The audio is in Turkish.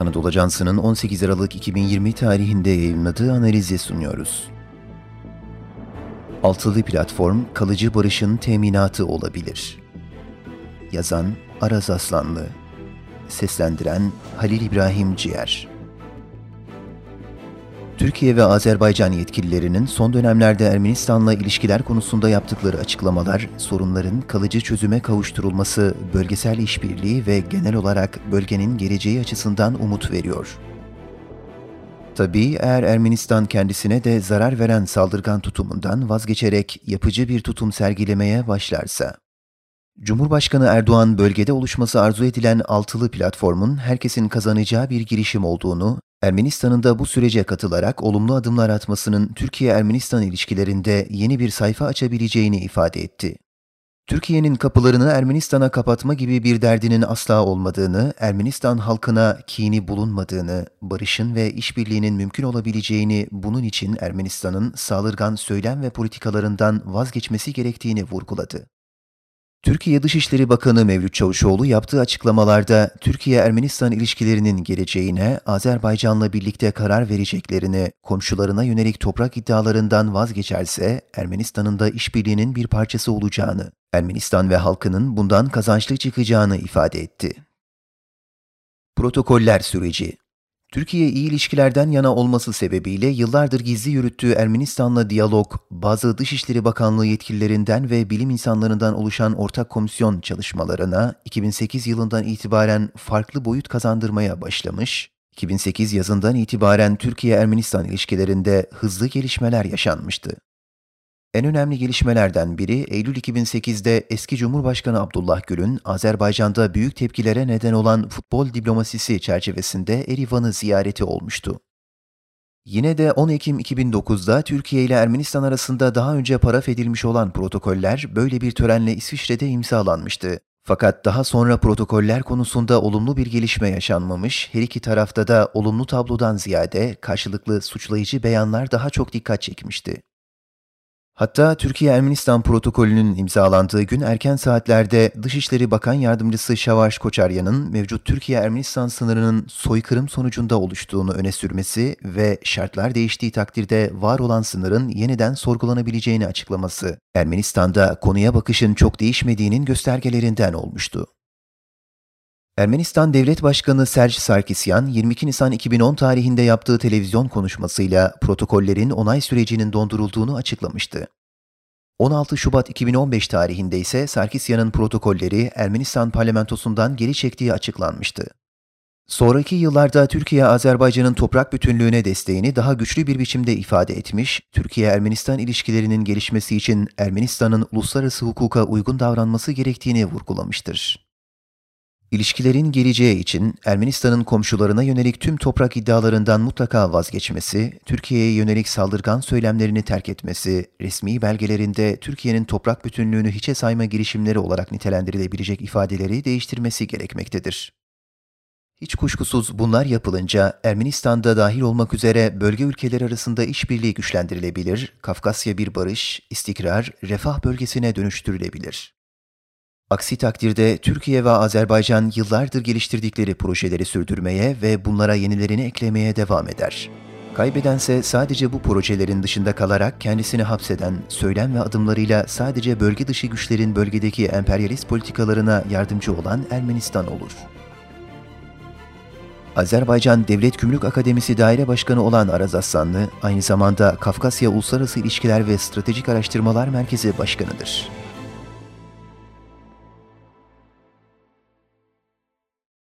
Anadolu Ajansı'nın 18 Aralık 2020 tarihinde yayınladığı analizi sunuyoruz. Altılı platform kalıcı barışın teminatı olabilir. Yazan Araz Aslanlı Seslendiren Halil İbrahim Ciğer Türkiye ve Azerbaycan yetkililerinin son dönemlerde Ermenistan'la ilişkiler konusunda yaptıkları açıklamalar, sorunların kalıcı çözüme kavuşturulması, bölgesel işbirliği ve genel olarak bölgenin geleceği açısından umut veriyor. Tabii eğer Ermenistan kendisine de zarar veren saldırgan tutumundan vazgeçerek yapıcı bir tutum sergilemeye başlarsa. Cumhurbaşkanı Erdoğan bölgede oluşması arzu edilen altılı platformun herkesin kazanacağı bir girişim olduğunu, Ermenistan'ın da bu sürece katılarak olumlu adımlar atmasının Türkiye-Ermenistan ilişkilerinde yeni bir sayfa açabileceğini ifade etti. Türkiye'nin kapılarını Ermenistan'a kapatma gibi bir derdinin asla olmadığını, Ermenistan halkına kini bulunmadığını, barışın ve işbirliğinin mümkün olabileceğini, bunun için Ermenistan'ın saldırgan söylem ve politikalarından vazgeçmesi gerektiğini vurguladı. Türkiye Dışişleri Bakanı Mevlüt Çavuşoğlu yaptığı açıklamalarda Türkiye-Ermenistan ilişkilerinin geleceğine Azerbaycan'la birlikte karar vereceklerini, komşularına yönelik toprak iddialarından vazgeçerse Ermenistan'ın da işbirliğinin bir parçası olacağını, Ermenistan ve halkının bundan kazançlı çıkacağını ifade etti. Protokoller süreci Türkiye iyi ilişkilerden yana olması sebebiyle yıllardır gizli yürüttüğü Ermenistan'la diyalog, bazı Dışişleri Bakanlığı yetkililerinden ve bilim insanlarından oluşan ortak komisyon çalışmalarına 2008 yılından itibaren farklı boyut kazandırmaya başlamış, 2008 yazından itibaren Türkiye-Ermenistan ilişkilerinde hızlı gelişmeler yaşanmıştı. En önemli gelişmelerden biri Eylül 2008'de eski Cumhurbaşkanı Abdullah Gül'ün Azerbaycan'da büyük tepkilere neden olan futbol diplomasisi çerçevesinde Erivan'ı ziyareti olmuştu. Yine de 10 Ekim 2009'da Türkiye ile Ermenistan arasında daha önce paraf edilmiş olan protokoller böyle bir törenle İsviçre'de imzalanmıştı. Fakat daha sonra protokoller konusunda olumlu bir gelişme yaşanmamış, her iki tarafta da olumlu tablodan ziyade karşılıklı suçlayıcı beyanlar daha çok dikkat çekmişti. Hatta Türkiye-Ermenistan protokolünün imzalandığı gün erken saatlerde Dışişleri Bakan Yardımcısı Şavaş Koçaryan'ın mevcut Türkiye-Ermenistan sınırının soykırım sonucunda oluştuğunu öne sürmesi ve şartlar değiştiği takdirde var olan sınırın yeniden sorgulanabileceğini açıklaması, Ermenistan'da konuya bakışın çok değişmediğinin göstergelerinden olmuştu. Ermenistan Devlet Başkanı Serj Sarkisyan, 22 Nisan 2010 tarihinde yaptığı televizyon konuşmasıyla protokollerin onay sürecinin dondurulduğunu açıklamıştı. 16 Şubat 2015 tarihinde ise Sarkisyan'ın protokolleri Ermenistan parlamentosundan geri çektiği açıklanmıştı. Sonraki yıllarda Türkiye, Azerbaycan'ın toprak bütünlüğüne desteğini daha güçlü bir biçimde ifade etmiş, Türkiye-Ermenistan ilişkilerinin gelişmesi için Ermenistan'ın uluslararası hukuka uygun davranması gerektiğini vurgulamıştır. İlişkilerin geleceği için Ermenistan'ın komşularına yönelik tüm toprak iddialarından mutlaka vazgeçmesi, Türkiye'ye yönelik saldırgan söylemlerini terk etmesi, resmi belgelerinde Türkiye'nin toprak bütünlüğünü hiçe sayma girişimleri olarak nitelendirilebilecek ifadeleri değiştirmesi gerekmektedir. Hiç kuşkusuz bunlar yapılınca Ermenistan'da dahil olmak üzere bölge ülkeleri arasında işbirliği güçlendirilebilir, Kafkasya bir barış, istikrar, refah bölgesine dönüştürülebilir. Aksi takdirde Türkiye ve Azerbaycan yıllardır geliştirdikleri projeleri sürdürmeye ve bunlara yenilerini eklemeye devam eder. Kaybedense sadece bu projelerin dışında kalarak kendisini hapseden, söylem ve adımlarıyla sadece bölge dışı güçlerin bölgedeki emperyalist politikalarına yardımcı olan Ermenistan olur. Azerbaycan Devlet Gümrük Akademisi Daire Başkanı olan Araz Aslanlı, aynı zamanda Kafkasya Uluslararası İlişkiler ve Stratejik Araştırmalar Merkezi Başkanıdır.